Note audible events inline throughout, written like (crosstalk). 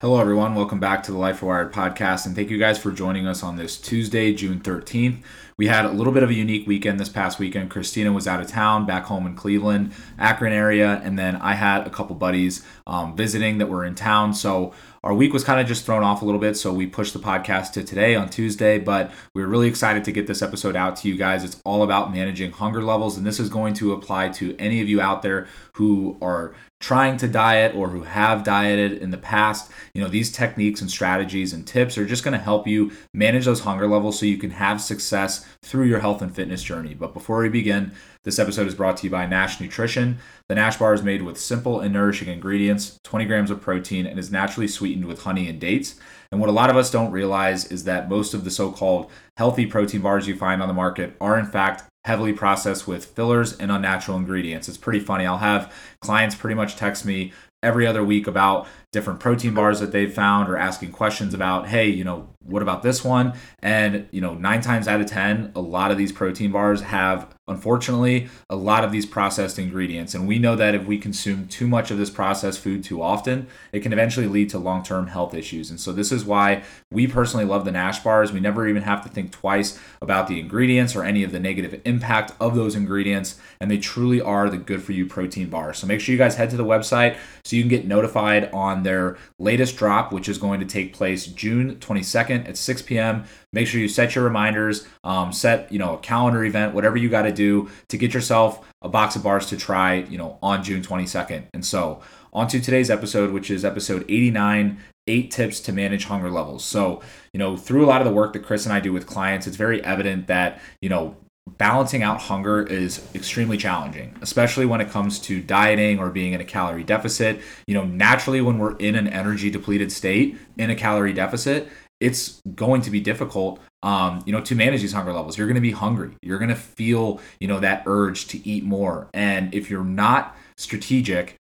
Hello, everyone. Welcome back to the Life Rewired podcast, and thank you guys for joining us on this Tuesday, June 13th. We had a little bit of a unique weekend this past weekend. Kristina was out of town, back home in Cleveland, Akron area, and then I had a couple buddies um, visiting that were in town. So our week was kind of just thrown off a little bit, so we pushed the podcast to today on Tuesday. But we are really excited to get this episode out to you guys. It's all about managing hunger levels, and this is going to apply to any of you out there who are trying to diet or who have dieted in the past, you know, these techniques and strategies and tips are just going to help you manage those hunger levels so you can have success through your health and fitness journey. But before we begin, this episode is brought to you by Nash Nutrition. The Nash bar is made with simple and nourishing ingredients, 20 grams of protein, and is naturally sweetened with honey and dates. And what a lot of us don't realize is that most of the so called healthy protein bars you find on the market are, in fact, heavily processed with fillers and unnatural ingredients. It's pretty funny. I'll have clients pretty much text me every other week about different protein bars that they've found or asking questions about, hey, you know, what about this one? And, you know, nine times out of 10, a lot of these protein bars have, unfortunately, a lot of these processed ingredients. And we know that if we consume too much of this processed food too often, it can eventually lead to long term health issues. And so this is why we personally love the Nash bars. We never even have to think twice about the ingredients or any of the negative impact of those ingredients. And they truly are the good for you protein bar. So make sure you guys head to the website so you can get notified on on their latest drop, which is going to take place June 22nd at 6 p.m. Make sure you set your reminders, um, set you know a calendar event, whatever you got to do to get yourself a box of bars to try, you know, on June 22nd. And so, on to today's episode, which is episode 89 eight tips to manage hunger levels. So, you know, through a lot of the work that Kris and I do with clients, it's very evident that, you know, balancing out hunger is extremely challenging, especially when it comes to dieting or being in a calorie deficit. You know, naturally, when we're in an energy depleted state in a calorie deficit, it's going to be difficult um, you know to manage these hunger levels. You're going to be hungry. You're going to feel you know that urge to eat more. And if you're not strategic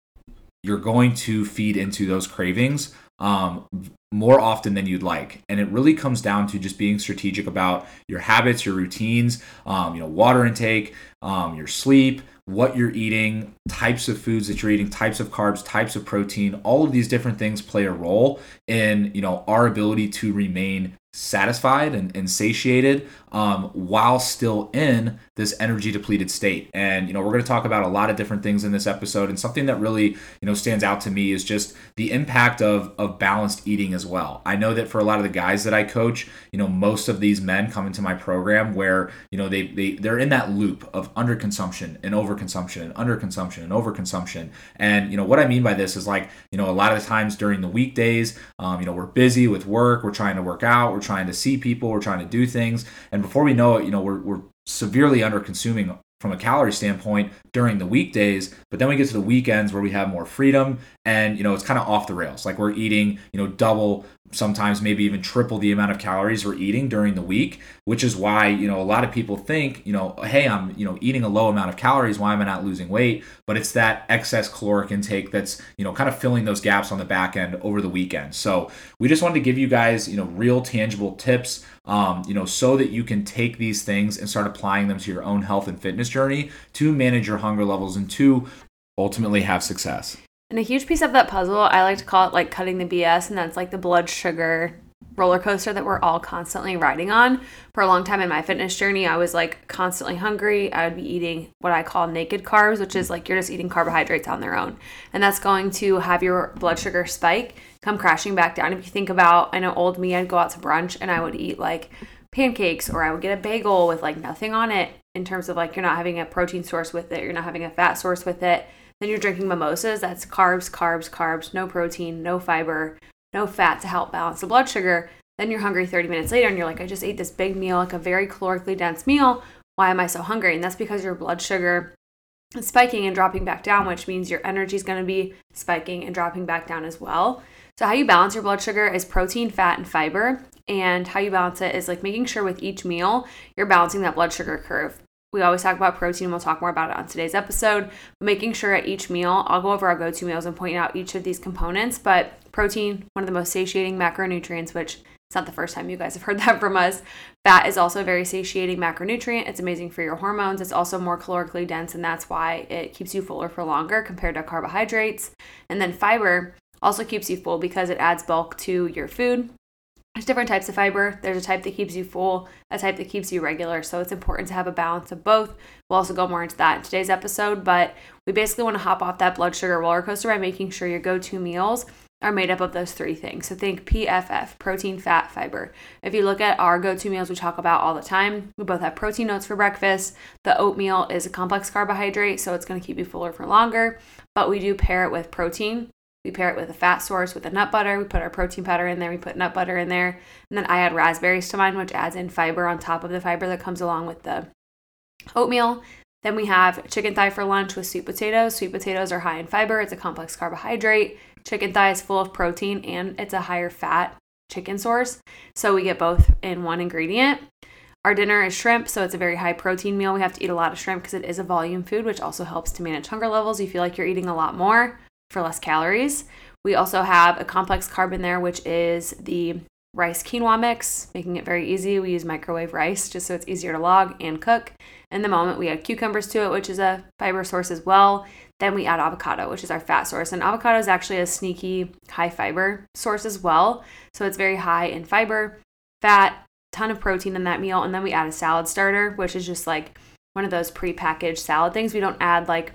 you're going to feed into those cravings um, more often than you'd like. And it really comes down to just being strategic about your habits, your routines, um, you know, water intake, um, your sleep, what you're eating, types of foods that you're eating, types of carbs, types of protein. All of these different things play a role in, you know, our ability to remain satisfied and, and satiated um, while still in this energy depleted state. And you know we're going to talk about a lot of different things in this episode and something that really you know stands out to me is just the impact of of balanced eating as well. I know that for a lot of the guys that i coach you know most of these men come into my program where you know they, they they're in that loop of underconsumption and overconsumption and underconsumption and overconsumption. And you know what i mean by this is like you know a lot of the times during the weekdays um, you know we're busy with work we're trying to work out we're trying to see people, we're trying to do things, and before we know it, you know, we're, we're severely under consuming from a calorie standpoint during the weekdays. But then we get to the weekends where we have more freedom and you know it's kind of off the rails. Like we're eating you know double sometimes maybe even triple the amount of calories we're eating during the week which is why you know a lot of people think you know hey i'm you know eating a low amount of calories why am i not losing weight? But it's that excess caloric intake that's you know kind of filling those gaps on the back end over the weekend. So we just wanted to give you guys you know real tangible tips um, you know so that you can take these things and start applying them to your own health and fitness journey to manage your hunger levels and to ultimately have success and a huge piece of that puzzle, I like to call it like cutting the BS, and that's like the blood sugar roller coaster that we're all constantly riding on. For a long time in my fitness journey, I was like constantly hungry. I would be eating what I call naked carbs, which is like you're just eating carbohydrates on their own. And that's going to have your blood sugar spike, come crashing back down. If you think about, I know old me, I'd go out to brunch and I would eat like pancakes or I would get a bagel with like nothing on it in terms of like you're not having a protein source with it, you're not having a fat source with it then you're drinking mimosas. That's carbs, carbs, carbs, no protein, no fiber, no fat to help balance the blood sugar. Then you're hungry 30 minutes later and you're like, I just ate this big meal, like a very calorically dense meal. Why am I so hungry? And that's because your blood sugar is spiking and dropping back down, which means your energy is going to be spiking and dropping back down as well. So, how you balance your blood sugar is protein, fat, and fiber. And how you balance it is like making sure with each meal you're balancing that blood sugar curve we always talk about protein. We'll talk more about it on today's episode. Making sure at each meal, I'll go over our go to meals and point out each of these components. But protein, one of the most satiating macronutrients, which it's not the first time you guys have heard (laughs) that from us. Fat is also a very satiating macronutrient. It's amazing for your hormones. It's also more calorically dense, and that's why it keeps you fuller for longer compared to carbohydrates. And then fiber, Also keeps you full because it adds bulk to your food. There's different types of fiber. There's a type that keeps you full, a type that keeps you regular. So it's important to have a balance of both. We'll also go more into that in today's episode, but we basically want to hop off that blood sugar roller coaster by making sure your go to meals are made up of those three things. So think PFF, protein, fat, fiber. If you look at our go to meals we talk about all the time, we both have protein notes for breakfast. The oatmeal is a complex carbohydrate, so it's going to keep you fuller for longer, but we do pair it with protein. We pair it with a fat source with a nut butter. We put our protein powder in there. We put nut butter in there. And then I add raspberries to mine, which adds in fiber on top of the fiber that comes along with the oatmeal. Then we have chicken thigh for lunch with sweet potatoes. Sweet potatoes are high in fiber, it's a complex carbohydrate. Chicken thigh is full of protein and it's a higher fat chicken source. So we get both in one ingredient. Our dinner is shrimp, so it's a very high protein meal. We have to eat a lot of shrimp because it is a volume food, which also helps to manage hunger levels. You feel like you're eating a lot more for less calories. We also have a complex carb in there, which is the rice quinoa mix, making it very easy. We use microwave rice just so it's easier to log and cook. In the moment, we add cucumbers to it, which is a fiber source as well. Then we add avocado, which is our fat source. And avocado is actually a sneaky high fiber source as well. So it's very high in fiber, fat, ton of protein in that meal. And then we add a salad starter, which is just like one of those pre-packaged salad things. We don't add like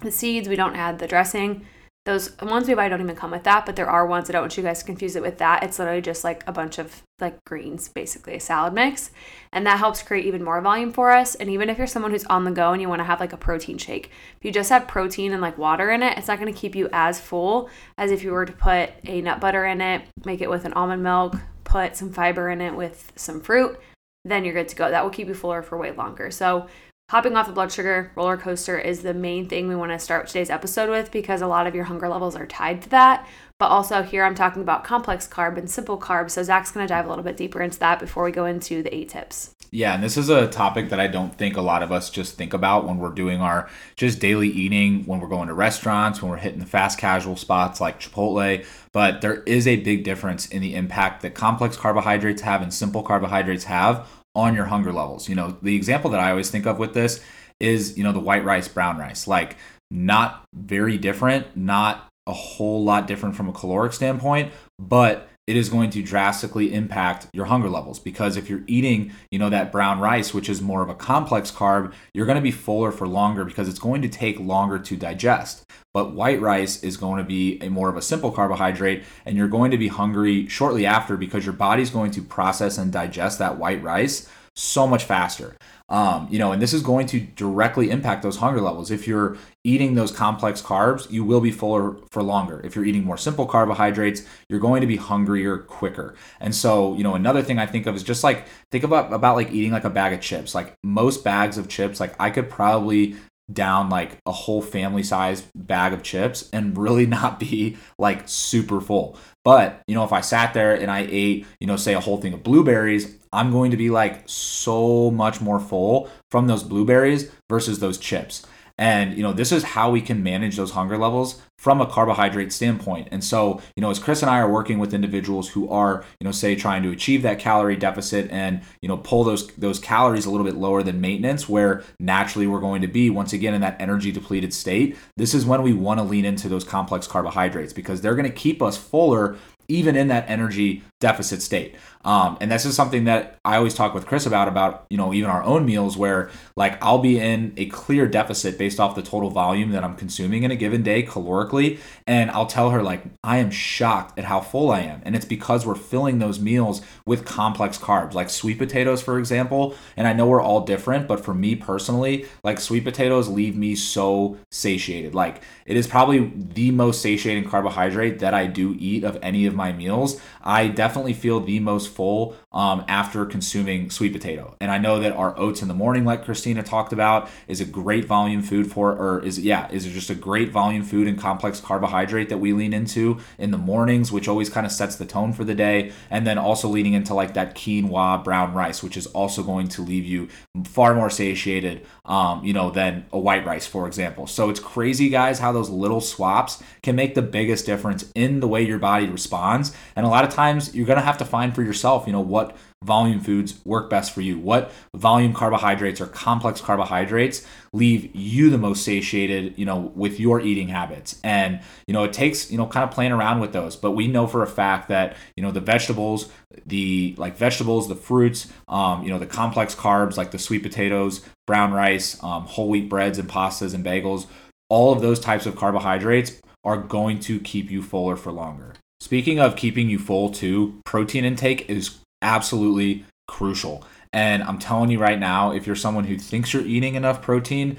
the seeds, we don't add the dressing. Those ones we buy don't even come with that, but there are ones. I don't want you guys to confuse it with that. It's literally just like a bunch of like greens, basically a salad mix. And that helps create even more volume for us. And even if you're someone who's on the go and you want to have like a protein shake, if you just have protein and like water in it, it's not going to keep you as full as if you were to put a nut butter in it, make it with an almond milk, put some fiber in it with some fruit, then you're good to go. That will keep you fuller for way longer. So hopping off the blood sugar roller coaster is the main thing we want to start today's episode with because a lot of your hunger levels are tied to that. But also, here I'm talking about complex carb and simple carb. So, Zach's going to dive a little bit deeper into that before we go into the eight tips. Yeah, and this is a topic that I don't think a lot of us just think about when we're doing our just daily eating, when we're going to restaurants, when we're hitting the fast casual spots like Chipotle. But there is a big difference in the impact that complex carbohydrates have and simple carbohydrates have on your hunger levels. You know, the example that I always think of with this is, you know, the white rice, brown rice. Like, not very different, not a whole lot different from a caloric standpoint, but it is going to drastically impact your hunger levels because if you're eating, you know, that brown rice, which is more of a complex carb, you're going to be fuller for longer because it's going to take longer to digest. But white rice is going to be a more of a simple carbohydrate and you're going to be hungry shortly after because your body's going to process and digest that white rice so much faster. Um, you know, and this is going to directly impact those hunger levels. If you're eating those complex carbs, you will be fuller for longer. If you're eating more simple carbohydrates, you're going to be hungrier quicker. And so, you know, another thing I think of is just like think about about like eating like a bag of chips. Like most bags of chips, like I could probably down like a whole family size bag of chips and really (laughs) not be like super full. But, you know, if I sat there and I ate, you know, say a whole thing of blueberries, I'm going to be like so much more full from those blueberries versus those chips. And, you know, this is how we can manage those hunger levels from a carbohydrate standpoint. And so, you know, as Kris and I are working with individuals who are, you know, say trying to achieve that calorie deficit and, you know, pull those those calories a little bit lower than maintenance where naturally we're going to be once again in that energy depleted state, this is when we want to lean into those complex carbohydrates because they're going to keep us fuller even in that energy deficit state. Um, and this is something that I always talk with Kris about, about, you know, even our own meals where like I'll be in a clear deficit based off the total volume that I'm consuming in a given day calorically. And I'll tell her like, I am shocked at how full I am. And it's because we're filling those meals with complex carbs, like sweet potatoes, for example. And I know we're all different, but for me personally, like sweet potatoes leave me so satiated. Like it is probably the most satiating carbohydrate that I do eat of any of my meals. I definitely feel the most full um, after consuming sweet potato. And I know that our oats in the morning, like Kristina talked about, is a great volume food for, or is, yeah, is it just a great volume food and complex carbohydrate that we lean into in the mornings, which always kind of sets the tone for the day. And then also leading into like that quinoa brown rice, which is also going to leave you far more satiated, um, you know, than a white rice, for example. So it's crazy, guys, how those little swaps can make the biggest difference in the way your body responds. And a lot of times you're going to have to find for yourself, you know, what volume foods work best for you. What volume carbohydrates or complex carbohydrates leave you the most satiated, you know, with your eating habits. And, you know, it takes, you know, kind of playing around with those. But we know for a fact that, you know, the vegetables, the like vegetables, the fruits, um, you know, the complex carbs like the sweet potatoes, brown rice, um, whole wheat breads and pastas and bagels, all of those types of carbohydrates are going to keep you fuller for longer. Speaking of keeping you full too, protein intake is absolutely crucial. And I'm telling you right now, if you're someone who thinks you're eating enough protein,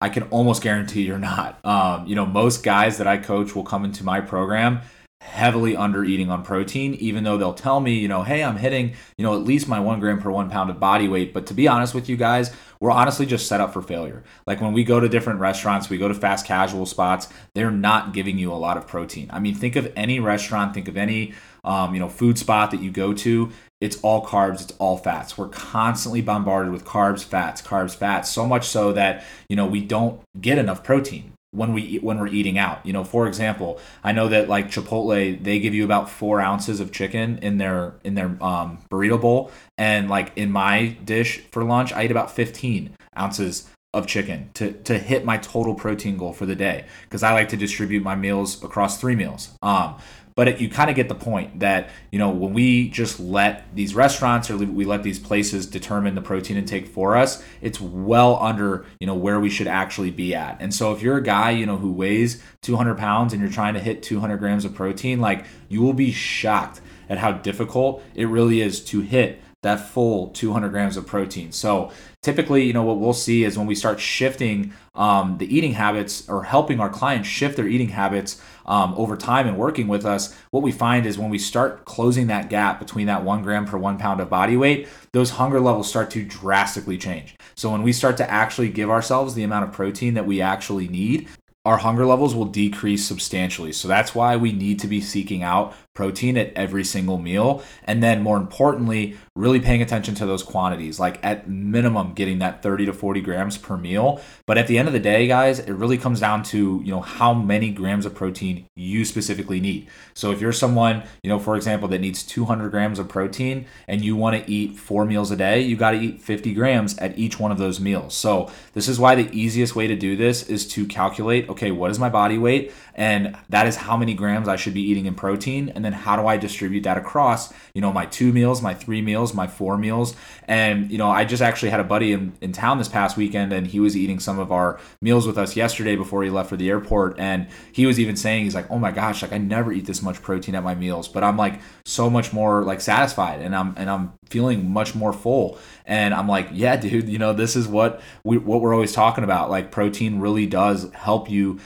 I can almost guarantee you're not. Um, you know, most guys that I coach will come into my program heavily under eating on protein, even though they'll tell me, you know, hey, I'm hitting, you know, at least my one gram per one pound of body weight. But to be honest with you guys, we're honestly just set up for failure. Like when we go to different restaurants, we go to fast casual spots, they're not giving you a lot of protein. I mean, think of any restaurant, think of any, um, you know, food spot that you go to. It's all carbs, it's all fats. We're constantly bombarded with carbs, fats, carbs, fats, so much so that, you know, we don't get enough protein when we when we're eating out. You know, for example, I know that like Chipotle, they give you about four ounces of chicken in their in their um, burrito bowl, and like in my dish for lunch, I eat about fifteen ounces of chicken to to hit my total protein goal for the day because I like to distribute my meals across three meals. Um, but it, you kind of get the point that you know when we just let these restaurants or we let these places determine the protein intake for us, it's well under you know where we should actually be at. And so if you're a guy you know who weighs 200 pounds and you're trying to hit 200 grams of protein, like you will be shocked at how difficult it really is to hit that full 200 grams of protein. So typically, you know, what we'll see is when we start shifting um, the eating habits or helping our clients shift their eating habits um, over time and working with us, what we find is when we start closing that gap between that one gram per one pound of body weight, those hunger levels start to drastically change. So when we start to actually give ourselves the amount of protein that we actually need, our hunger levels will decrease substantially. So that's why we need to be seeking out protein at every single meal. And then, more importantly, really paying attention to those quantities, like at minimum getting that 30 to 40 grams per meal. But at the end of the day, guys, it really comes down to, you know, how many grams of protein you specifically need. So if you're someone, you know, for example, that needs 200 grams of protein and you want to eat four meals a day, you got to eat 50 grams at each one of those meals. So this is why the easiest way to do this is to calculate, okay, what is my body weight? And that is how many grams I should be eating in protein. And then how do I distribute that across, you know, my two meals, my three meals, my four meals. And, you know, I just actually had a buddy in, in town this past weekend and he was eating some of our meals with us yesterday before he left for the airport. And he was even saying, he's like, oh my gosh, like I never eat this much protein at my meals, but I'm like so much more like satisfied and I'm, and I'm feeling much more full. And I'm like, yeah, dude, you know, this is what we, what we're always talking about. Like protein really does help you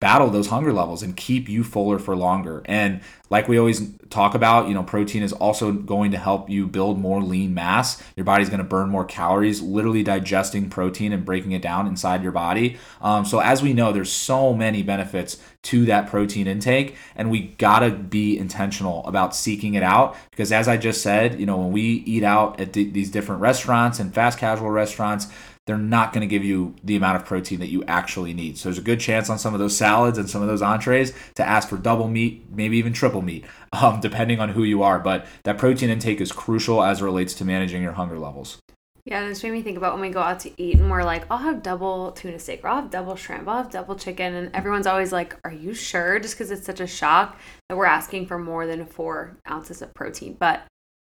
battle those hunger levels and keep you fuller for longer. And like we always talk about, you know, protein is also going to help you build more lean mass. Your body's going to burn more calories, literally digesting protein and breaking it down inside your body. Um, so as we know, there's so many benefits to that protein intake, and we gotta be intentional about seeking it out because, as I just said, you know, when we eat out at d- these different restaurants and fast casual restaurants, they're not going to give you the amount of protein that you actually need. So there's a good chance on some of those salads and some of those entrees to ask for double meat, maybe even triple meat, (laughs) um, depending on who you are. But that protein intake is crucial as it relates to managing your hunger levels. Yeah, this made me think about when we go out to eat and we're like, I'll have double tuna steak, or I'll have double shrimp, I'll have double chicken. And everyone's always like, Are you sure? Just because it's such a shock that we're asking for more than four ounces of protein. But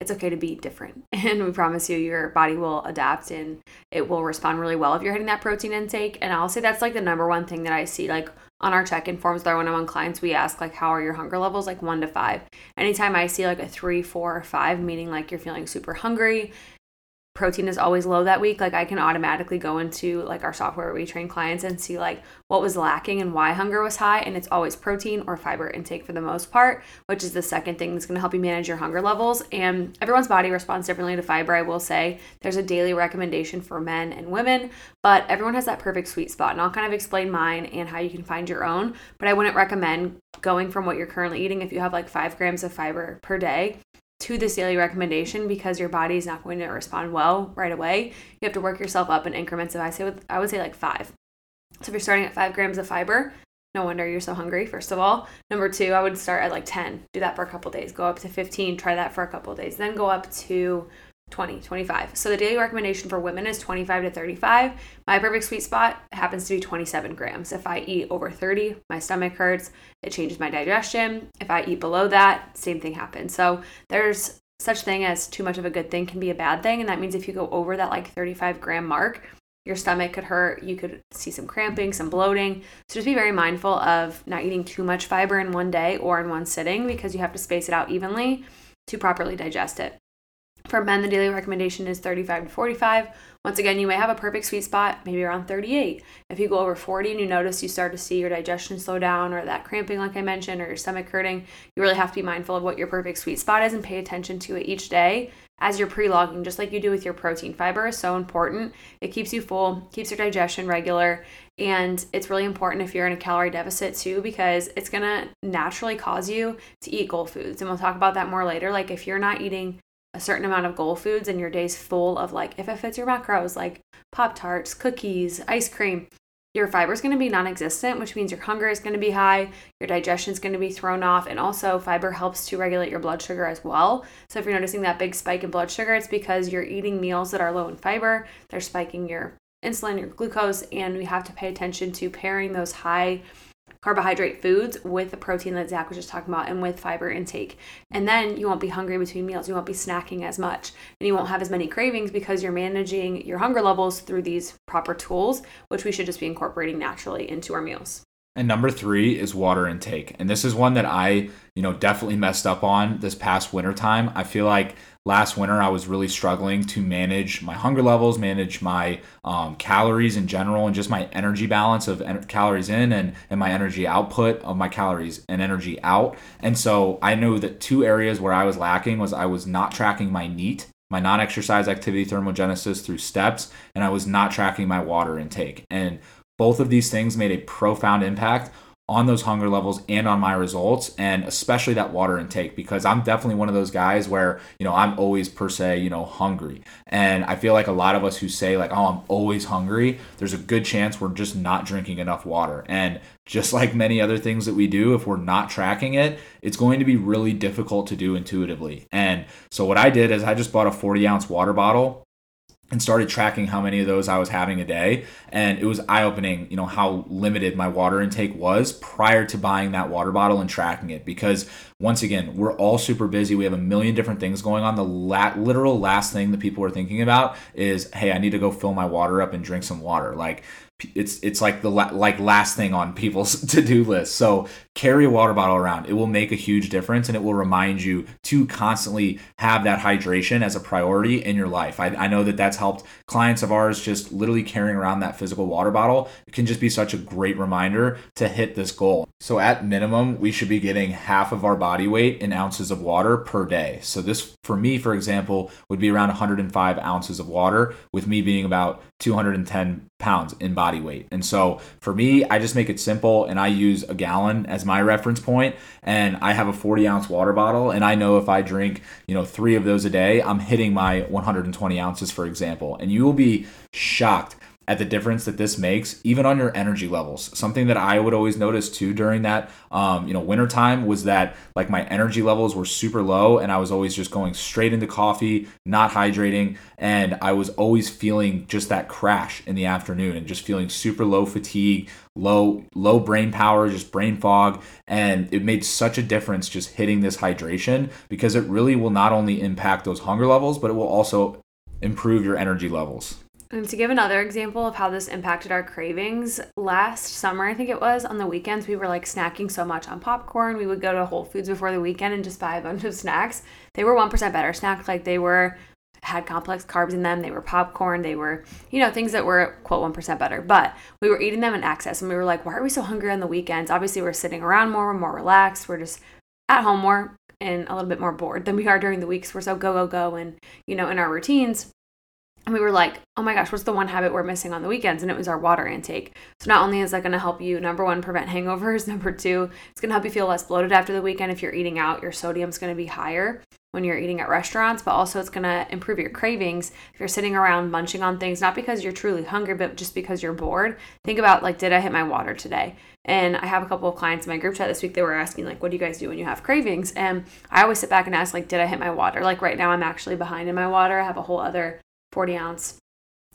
it's okay to be different. (laughs) And we promise you, your body will adapt and it will respond really well if you're hitting that protein intake. And I'll say that's like the number one thing that I see. Like on our check in forms with our one on one clients, we ask, like, how are your hunger levels? Like one to five. Anytime I see like a three, four, or five, meaning like you're feeling super hungry, protein is always low that week like i can automatically go into like our software where we train clients and see like what was lacking and why hunger was high and it's always protein or fiber intake for the most part which is the second thing that's going to help you manage your hunger levels. And everyone's body responds differently to fiber i will say. There's a daily recommendation for men and women but everyone has that perfect sweet spot and i'll kind of explain mine and how you can find your own but i wouldn't recommend going from what you're currently eating if you have like five grams of fiber per day to this daily recommendation because your body is not going to respond well right away. You have to work yourself up in increments of I say I would say like five. So if you're starting at five grams of fiber, No wonder you're so hungry, first of all. Number two, I would start at like 10. Do that for a couple days. Go up to 15. Try that for a couple days. Then go up to 20, 25. So the daily recommendation for women is 25 to 35. My perfect sweet spot happens to be 27 grams. If I eat over 30, my stomach hurts. It changes my digestion. If I eat below that, same thing happens. So there's such thing as too much of a good thing can be a bad thing. And that means if you go over that like 35 gram mark, your stomach could hurt. You could see some cramping, some bloating. So just be very mindful of not eating too much fiber in one day or in one sitting because you have to space it out evenly to properly digest it. For men, the daily recommendation is 35 to 45. Once again, you may have a perfect sweet spot, maybe around 38. If you go over 40 and you notice you start to see your digestion slow down or that cramping, like I mentioned, or your stomach hurting, you really have to be mindful of what your perfect sweet spot is and pay attention to it each day as you're pre-logging, just like you do with your protein. Fiber is so important. It keeps you full, keeps your digestion regular, and it's really important if you're in a calorie deficit too, because it's gonna naturally cause you to eat goal foods. And we'll talk about that more later. Like if you're not eating a certain amount of goal foods and your day's full of like if it fits your macros like pop tarts cookies ice cream your fiber is going to be non-existent which means your hunger is going to be high your digestion is going to be thrown off and also fiber helps to regulate your blood sugar as well. So if you're noticing that big spike in blood sugar it's because you're eating meals that are low in fiber they're spiking your insulin your glucose and we have to pay attention to pairing those high carbohydrate foods with the protein that Zach was just talking about and with fiber intake. And then you won't be hungry between meals. You won't be snacking as much and you won't have as many cravings because you're managing your hunger levels through these proper tools, which we should just be incorporating naturally into our meals. And number three is water intake. And this is one that I, you know, definitely messed up on this past winter time. I feel like last winter I was really struggling to manage my hunger levels, manage my um, calories in general, and just my energy balance of en- calories in and, and my energy output of my calories and energy out. And so I know that two areas where I was lacking was I was not tracking my NEAT my non exercise activity thermogenesis through steps, and I was not tracking my water intake. And both of these things made a profound impact on those hunger levels and on my results and especially that water intake because I'm definitely one of those guys where you know I'm always per se you know hungry. And I feel like a lot of us who say like oh I'm always hungry there's a good chance we're just not drinking enough water. And just (laughs) like many other things that we do if we're not tracking it it's going to be really difficult to do intuitively. And so what I did is I just bought a 40 ounce water bottle and started tracking how many of those I was having a day. And it was eye opening, you know, how limited my water intake was prior to buying that water bottle and tracking it. Because once again, we're all super busy. We have a million different things going on. The la- literal last thing that people are thinking about is, hey, I need to go fill my water up and drink some water. Like, it's it's like the la- like last thing on people's (laughs) to-do list. So carry a water bottle around. It will make a huge difference and it will remind you to constantly have that hydration as a priority in your life. I, I know that that's helped clients of ours just literally carrying around that physical water bottle. It can just be such a great reminder to hit this goal. So at minimum, we should be getting half of our body weight in ounces of water per day. So this for me, for example, would be around 105 ounces of water with me being about 210 pounds in body weight. And so for me, I just make it simple and I use a gallon as my reference point and I have a 40 ounce water bottle and I know if I drink, you know, 3 of those a day, I'm hitting my 120 ounces for example. And you will be shocked at the difference that this makes, even on your energy levels. Something that I would always notice too during that, um, you know, wintertime was that like my energy levels were super low and I was always just going straight into coffee, not hydrating. And I was always feeling just that crash in the afternoon and just feeling super low fatigue, low, low brain power, just brain fog. And it made such a difference just hitting this hydration because it really will not only impact those hunger levels, but it will also improve your energy levels. And to give another example of how this impacted our cravings, last summer, I think it was, on the weekends, we were like snacking so much on popcorn. We would go to Whole Foods before the weekend and just buy a bunch of snacks. They were 1% better snacks, like they were had complex carbs in them. They were popcorn. They were, you know, things that were quote 1% better. But we were eating them in excess and we were like, why are we so hungry on the weekends? Obviously, we're sitting around more, we're more relaxed. We're just at home more and a little bit more bored than we are during the weeks. We're so go, go, go and, you know, in our routines. And we were like, oh my gosh, what's the one habit we're missing on the weekends? And it was our water intake. So not only is that going to help you, number one, prevent hangovers, (laughs) number two, it's going to help you feel less bloated after the weekend. If you're eating out, your sodium's going to be higher. when you're eating at restaurants, but also it's going to improve your cravings if you're sitting around munching on things, not because you're truly hungry, but just because you're bored. Think about like, did I hit my water today? And I have a couple of clients in my group chat this week, they were asking, like, what do you guys do when you have cravings? And I always sit back and ask, like, did I hit my water? Like, right now, I'm actually behind in my water. I have a whole other 40 ounce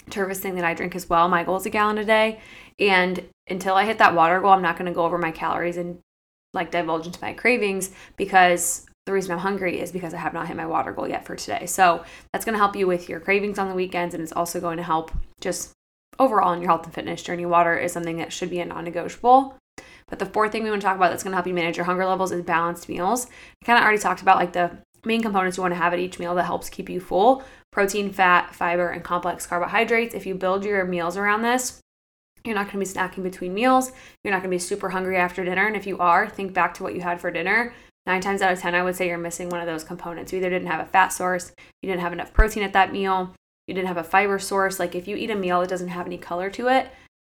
Tervis thing that I drink as well. My goal is a gallon a day. And until I hit that water goal, I'm not going to go over my calories and like divulge into my cravings because the reason I'm hungry is because I have not hit my water goal yet for today. So that's going to help you with your cravings on the weekends and it's also going to help just overall in your health and fitness journey. Water is something that should be a non negotiable. But the fourth thing we want to talk about that's going to help you manage your hunger levels is balanced meals. I kind of already talked about like the main components you want to have at each meal that helps keep you full protein, fat, fiber, and complex carbohydrates. If you build your meals around this, you're not going to be snacking between meals. You're not going to be super hungry after dinner. And if you are, think back to what you had for dinner. Nine times out of 10, I would say you're missing one of those components. You either didn't have a fat source, you didn't have enough protein at that meal, you didn't have a fiber source. Like if you eat a meal that doesn't have any color to it,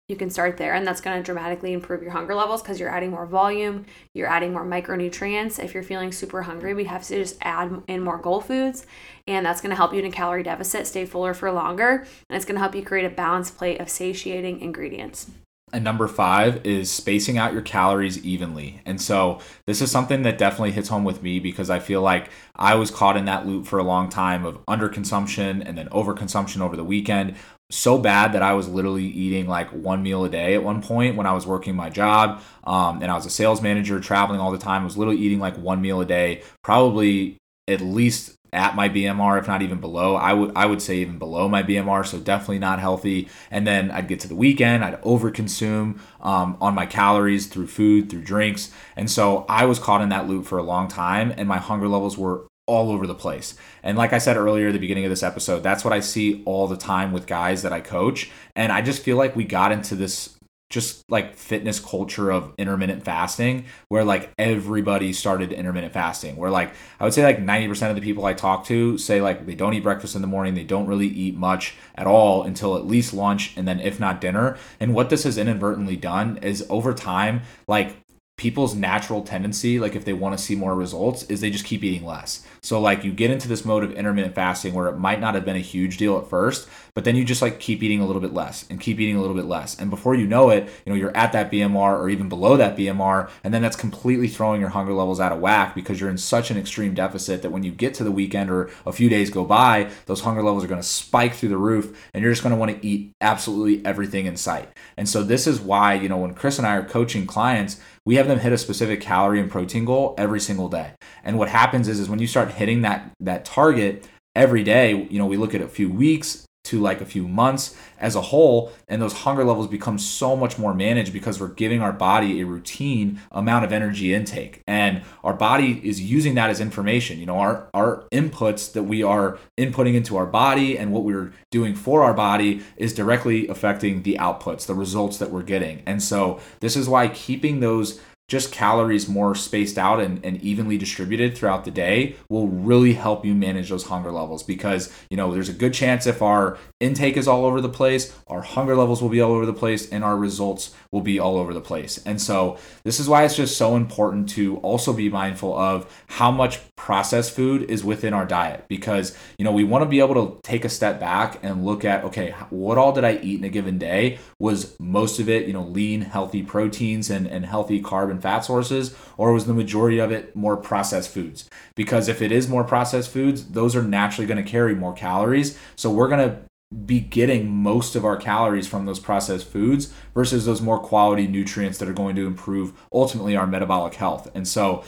you can start there and that's going to dramatically improve your hunger levels because you're adding more volume you're adding more micronutrients if you're feeling super hungry we have to just add in more goal foods and that's going to help you in a calorie deficit stay fuller for longer and it's going to help you create a balanced plate of satiating ingredients and number five is spacing out your calories evenly. And so this is something that definitely hits home with me because I feel like I was caught in that loop for a long time of underconsumption and then overconsumption over the weekend. So bad that I was literally eating like one meal a day at one point when I was working my job. Um, and I was a sales manager traveling all the time. I was literally eating like one meal a day, probably at least at my BMR, if not even below. I would I would say even below my BMR, so definitely not healthy. And then I'd get to the weekend, I'd overconsume um, on my calories through food, through drinks, and so I was caught in that loop for a long time, and my hunger levels were all over the place. And like I said earlier at the beginning of this episode, that's what I see all the time with guys that I coach. And I just feel like we got into this just like fitness culture of intermittent fasting where like everybody started intermittent fasting where like i would say like 90% of the people i talk to say like they don't eat breakfast in the morning they don't really eat much at all until at least lunch and then if not dinner and what this has inadvertently done is over time like people's natural tendency like if they want to see more results is they just keep eating less so like you get into this mode of intermittent fasting where it might not have been a huge deal at first, but then you just like keep eating a little bit less and keep eating a little bit less. And before you know it, you know, you're at that BMR or even below that BMR, and then that's completely throwing your hunger levels out of whack because you're in such an extreme deficit that when you get to the weekend or a few days go by, those hunger levels are going to spike through the roof and you're just going to want to eat absolutely everything in sight. And so this is why, you know, when Kris and I are coaching clients, we have them hit a specific calorie and protein goal every single day. And what happens is, is when you start hitting that that target every day, you know, we look at a few weeks to like a few months as a whole and those hunger levels become so much more managed because we're giving our body a routine amount of energy intake. And our body is using that as information. You know our our inputs that we are inputting into our body and what we're doing for our body is directly affecting the outputs the results that we're getting. And so this is why keeping those just calories more spaced out and, and evenly distributed throughout the day will really help you manage those hunger levels because you know there's a good chance if our intake is all over the place our hunger levels will be all over the place and our results will be all over the place. And so this is why it's just so important to also be mindful of how much processed food is within our diet because you know we want to be able to take a step back and look at okay what all did i eat in a given day? Was most of it you know lean healthy proteins and, and healthy carb and fat sources, or was the majority of it more processed foods? Because if it is more processed foods, those are naturally going to carry more calories. So we're going to be getting most of our calories from those processed foods versus those more quality nutrients that are going to improve ultimately our metabolic health. And so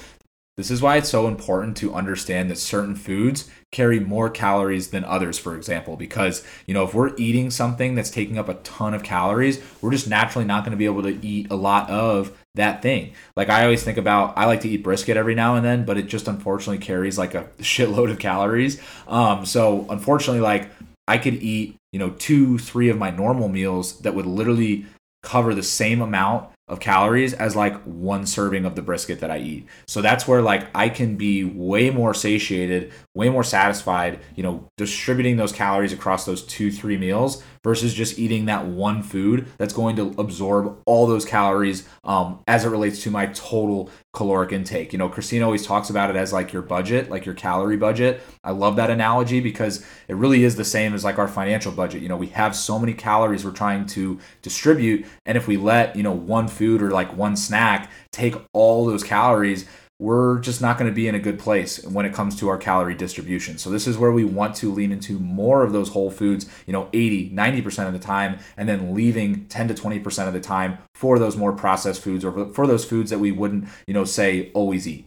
this is why it's so important to understand that certain foods carry more calories than others, for example, because, you know, if we're eating something that's taking up a ton of calories, we're just naturally not going to be able to eat a lot of that thing. Like I always think about, I like to eat brisket every now and then, but it just unfortunately carries like a (laughs) shitload of calories. Um, so unfortunately, like I could eat, you know, two, three of my normal meals that would literally cover the same amount of calories as like one serving of the brisket that I eat. So that's where like I can be way more satiated, way more satisfied, you know, distributing those calories across those 2-3 meals versus just eating that one food that's going to absorb all those calories um, as it relates to my total caloric intake. You know, Kristina always talks about it as like your budget, like your calorie budget. I love that analogy because it really is the same as like our financial budget. You know, we have so many calories we're trying to distribute. And if we let, you know, one food or like one snack take all those calories, we're just not going to be in a good place when it comes to our calorie distribution. So this is where we want to lean into more of those whole foods, you know, 80, 90% of the time and then leaving 10 to 20% of the time for those more processed foods or for those foods that we wouldn't, you know, say always eat.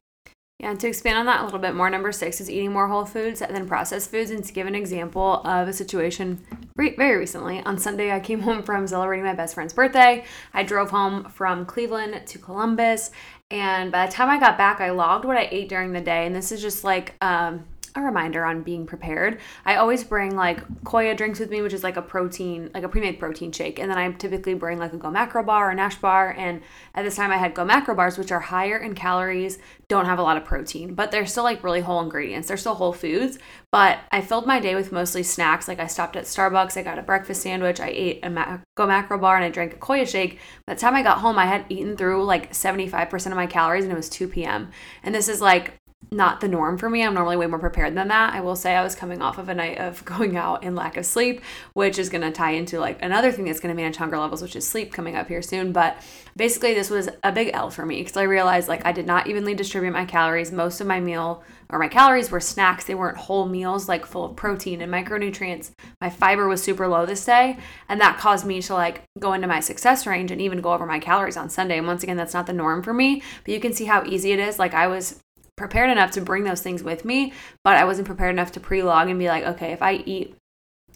Yeah, and to expand on that a little bit more, number six is eating more whole foods than processed foods. And to give an example of a situation re- very recently, on Sunday I came (laughs) home from celebrating my best friend's birthday. I drove home from Cleveland to Columbus, and by the time I got back, I logged what I ate during the day. And this is just like um, a reminder on being prepared. I always bring like Koia drinks with me, which is like a protein, like a pre-made protein shake. And then I typically bring like a Go Macro bar or Nash bar. And at this time I had Go Macro bars, which are higher in calories, don't have a lot of protein, but they're still like really whole ingredients. They're still whole foods. But I filled my day with mostly snacks. Like I stopped at Starbucks, I got a breakfast sandwich, I ate a Ma- Go Macro bar, and I drank a Koia shake. By the time I got home, I had eaten through like 75% of my calories and it was 2 p.m. And this is like not the norm for me. I'm normally way more prepared than that. I will say I was coming off of a night of (laughs) going out and lack of sleep, which is going to tie into like another thing that's going to manage hunger levels, which is sleep coming up here soon. But basically, this was a big L for me because I realized like I did not evenly distribute my calories. Most of my meal or my calories were snacks. They weren't whole meals like full of protein and micronutrients. My fiber was super low this day, and that caused me to like go into my success range and even go over my calories on Sunday. And once again, that's not the norm for me, but you can see how easy it is. Like I was prepared enough to bring those things with me, but I wasn't prepared enough to pre-log and be like, okay, if I eat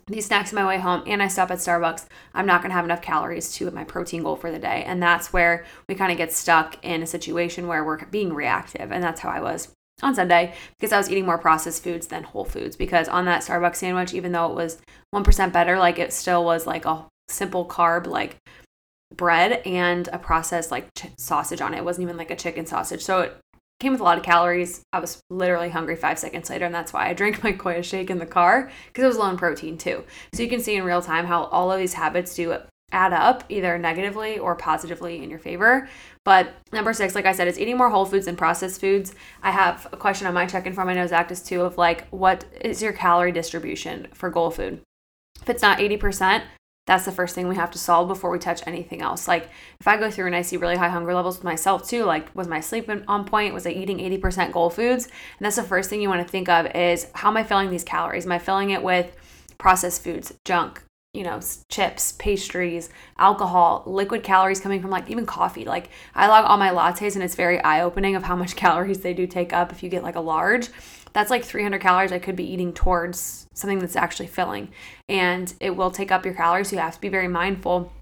these snacks on my way home and I stop at Starbucks, I'm not going to have enough calories to hit my protein goal for the day. And that's where we kind of get stuck in a situation where we're being reactive. And that's how I was on Sunday because I was eating more processed foods than whole foods. Because on that Starbucks sandwich, even though it was 1% better, like it still was like a simple carb, like bread and a processed like ch- sausage on it. It wasn't even like a chicken sausage. So it came with a lot of calories. I was literally hungry five seconds later, and that's why I drank (laughs) my Koia shake in the car because it was low in protein too. So you can see in real time how all of these habits do add up either negatively or positively in your favor. But number six, like I said, is eating more whole foods and processed foods. I have a question on my check-in form. I know Zach does too of like, what is your calorie distribution for goal food? If it's not 80%, that's the first thing we have to solve before we touch anything else. Like if I go through and I see really high hunger levels with myself too, like was my sleep on point? Was I eating 80% goal foods? And that's the first thing you want to think of is how am I filling these calories? Am I filling it with processed foods, junk, you know, chips, pastries, alcohol, liquid calories coming from like even coffee. Like I log all my lattes and it's very eye opening of how much (laughs) calories they do take up if you get like a large. That's like 300 calories I could be eating towards something that's actually filling. And it will take up your calories. So you have to be very mindful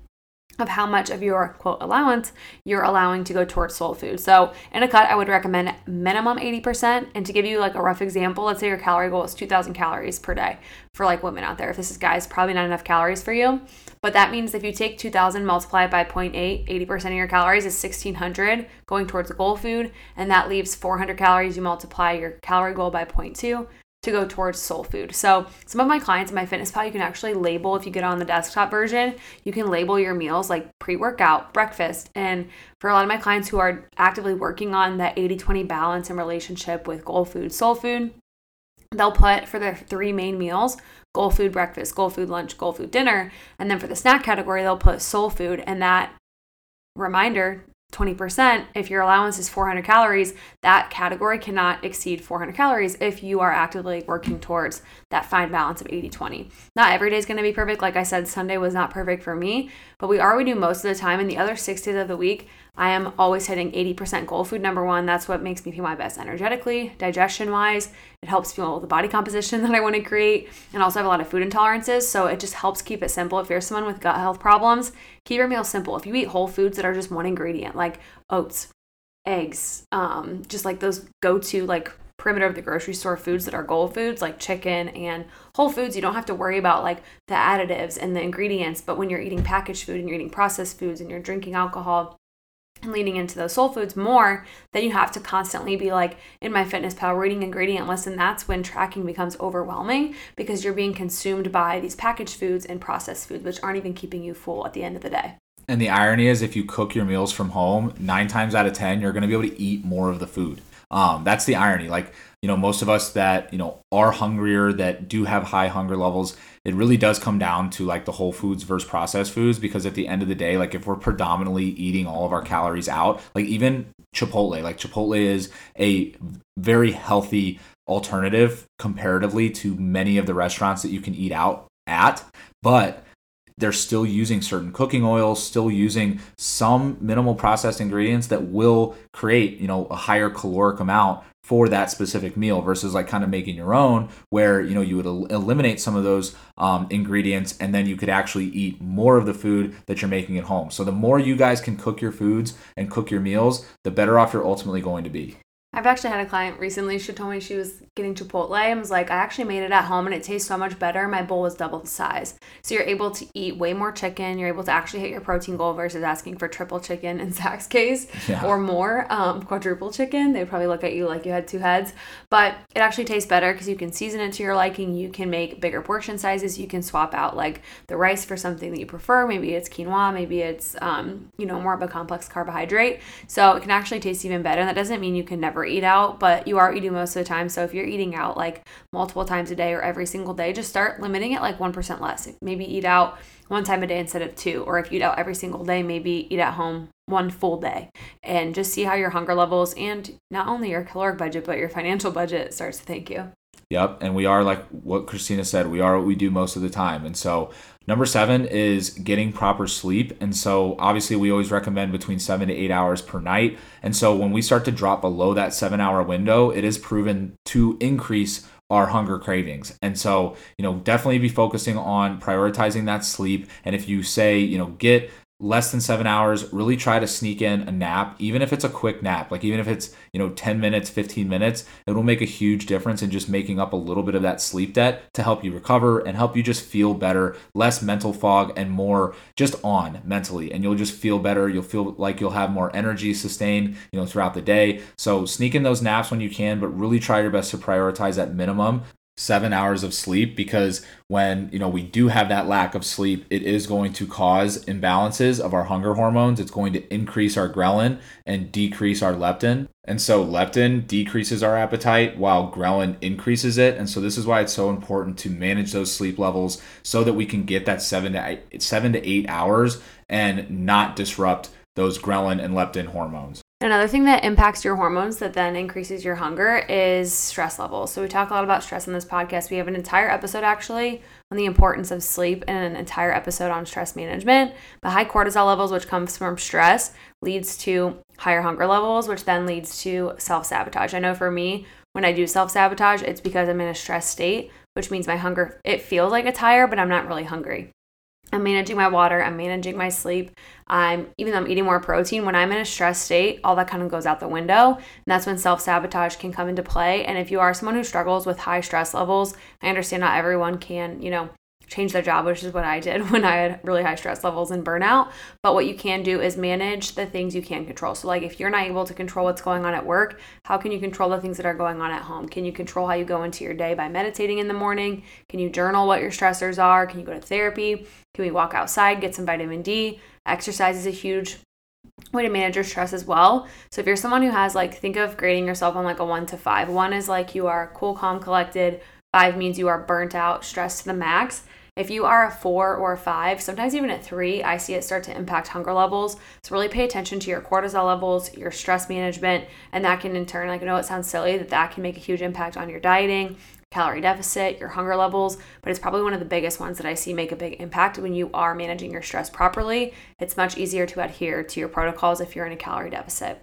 of how much of your quote allowance you're allowing to go towards soul food. So in a cut, I would recommend minimum 80%. And to give you like a rough example, let's say your calorie goal is 2000 calories per day for like women out there. If this is guys, probably not enough calories for you. But that means if you take 2000 multiplied by 0.8, 80% of your calories is 1600 going towards the goal food. And that leaves 400 calories. You multiply your calorie goal by 0.2 to go towards soul food. So some of my clients in MyFitnessPal, you can actually label if you get on the desktop version, you can label your meals like pre-workout, breakfast. And for a lot of my clients who are actively working on that 80-20 balance and relationship with goal food, soul food, they'll put for their three main meals goal food breakfast, goal food lunch, goal food dinner. And then for the snack category, they'll put soul food. And that reminder 20%, if your allowance is 400 calories, that category cannot exceed 400 calories if you are actively working towards that fine balance of 80 20. Not every day is going to be perfect. Like I said, Sunday was not perfect for me, but we are we do most of the time. And the other six days of the week, I am always hitting 80% goal food. Number one, that's what makes me feel my best energetically, digestion wise. It helps fuel the body composition (laughs) that I want to create. And also have a lot of food intolerances. So it just helps keep it simple. If you're someone with gut health problems, keep your meal simple. If you eat whole foods that are just one ingredient, like oats, eggs, um, just like those go to like perimeter of the grocery store foods that are goal foods like chicken and whole foods you don't have to worry about like the additives and the ingredients but when you're eating packaged food and you're eating processed foods and you're drinking alcohol and leaning into those soul foods more, then you have to constantly be like in MyFitnessPal reading ingredient list. And that's when tracking becomes overwhelming because you're being consumed by these packaged foods and processed foods, which aren't even keeping you full at the end of the day. And the irony is, if you cook your meals from home, nine times out of 10, you're going to be able to eat more of the food. Um, that's the irony. Like, you know, most of us that, you know, are hungrier, that do have high hunger levels, it really does come down to like the whole foods versus processed foods because at the end of the day, like if we're predominantly eating all of our calories out, like even Chipotle, like Chipotle is a very healthy alternative comparatively to many of the restaurants that you can eat out at, but they're still using certain cooking oils, still using some minimal processed ingredients that will create, you know, a higher caloric amount for that specific meal versus like kind of making your own where you know you would el- eliminate some of those um, ingredients and then you could actually eat more of the food that you're making at home. So the more you guys can cook your foods and cook your meals the better off you're ultimately going to be I've actually had a client recently. She told me she was getting Chipotle and was like, I actually made it at home and it tastes so much better. My bowl was double the size. So you're able to eat way more chicken. You're able to actually hit your protein goal versus asking for triple chicken in (laughs) Zach's case yeah. or more, um, quadruple chicken. They'd probably look at you like you had two heads. But it actually tastes better because you can season it to your liking. You can make bigger portion sizes. You can swap out like the rice for something that you prefer. Maybe it's quinoa. Maybe it's, um, you know, more of a complex carbohydrate. So it can actually taste even better. And that doesn't mean you can never eat out, but you are eating most of the time. So if you're eating out like multiple times a day or every single day, just start limiting it like 1% less. Maybe eat out one time a day instead of two. Or if you eat out every single day, maybe eat at home one full day and just see how your hunger levels and not only your caloric budget, but your financial budget starts to thank you. Yep. And we are like what Kristina said, we are what we do most of the time. And so Number seven is getting proper sleep. And so, obviously, we always recommend between seven to eight hours per night. And so, when we start to drop below that seven hour window, it is proven to increase our hunger cravings. And so, you know, definitely be focusing on prioritizing that sleep. And if you say, you know, get less than seven hours really try to sneak in a nap even if it's a quick nap like even if it's you know 10 minutes 15 minutes it will make a huge difference in just making up a little bit of that sleep debt to help you recover and help you just feel better less mental fog and more just on mentally. And you'll just feel better. You'll feel like you'll have more energy sustained you know throughout the day. So sneak in those naps when you can but really try your best to prioritize at minimum seven hours of sleep because when you know we do have that lack of sleep it is going to cause imbalances of our hunger hormones. It's going to increase our ghrelin and decrease our leptin. And so leptin decreases our appetite while ghrelin increases it. And so this is why it's so important to manage those sleep levels so that we can get that seven to eight, seven to eight hours and not disrupt those ghrelin and leptin hormones Another thing that impacts your hormones that then increases your hunger is stress levels. So, we talk a lot about stress in this podcast. We have an entire episode actually on the importance of sleep and an entire episode on stress management. But high cortisol levels, which comes from stress, leads to higher hunger levels, which then leads to self sabotage. I know for me, when I do self sabotage, it's because I'm in a stress state, which means my hunger, it feels like it's higher, but I'm not really hungry. I'm managing my water, I'm managing my sleep. I'm even though I'm eating more protein, when I'm in a stress state, all that kind of goes out the window. And that's when self-sabotage can come into play. And if you are someone who struggles with high stress levels, I understand not everyone can, you know, change their job, which is what I did (laughs) when I had really high stress levels and burnout. But what you can do is manage the things you can control. So, like if you're not able to control what's going on at work, how can you control the things that are going on at home? Can you control how you go into your day by meditating in the morning? Can you journal what your stressors are? Can you go to therapy? Can we walk outside, get some vitamin D? Exercise is a huge way to manage your stress as well. So if you're someone who has like think of grading yourself on like a 1 to 5. 1 is like you are cool, calm, collected. 5 means you are burnt out, stressed to the max. If you are a four or a five, sometimes even a three, I see it start to impact hunger levels. So really pay attention to your cortisol levels, your stress management, and that can in turn, like I know it sounds silly, that that can make a huge impact on your dieting, calorie deficit, your hunger levels, but it's probably one of the biggest ones that I see make a big impact when you are managing your stress properly. It's much easier to adhere to your protocols if you're in a calorie deficit.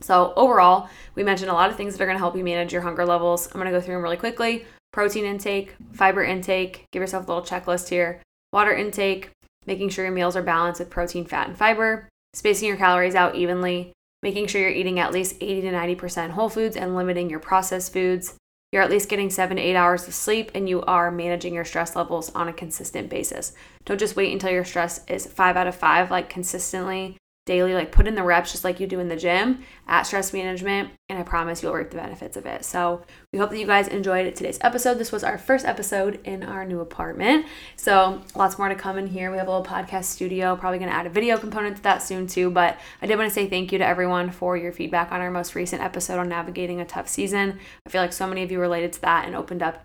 So, overall, we mentioned a lot of things that are going to help you manage your hunger levels. I'm going to go through them really quickly protein intake, fiber intake, give yourself a little checklist here, water intake, making sure your meals are balanced with protein, fat, and fiber, spacing your calories out evenly, making sure you're eating at least 80 to 90% whole foods and limiting your processed foods. You're at least getting seven to eight hours of sleep and you are managing your stress levels on a consistent basis. Don't just wait until your stress is five out of five, like consistently daily. Like put in the reps just like you do in the gym at stress management, and I promise you'll reap the benefits of it. So we hope that you guys enjoyed today's episode. This was our first episode in our new apartment. So lots more to come in here. We have a little podcast studio, probably gonna add a video component to that soon too. But I did want to say thank you to everyone for your feedback on our most recent episode on navigating a tough season. I feel like so many of you related to that and opened up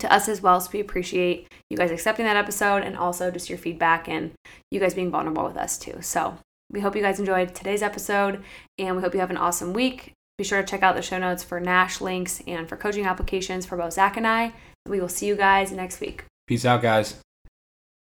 to us as well. So we appreciate you guys accepting that episode and also just your feedback and you guys being vulnerable with us too. So we hope you guys enjoyed today's episode and we hope you have an awesome week. Be sure to check out the show notes for Nash links and for coaching applications for both Zach and I. We will see you guys next week. Peace out, guys.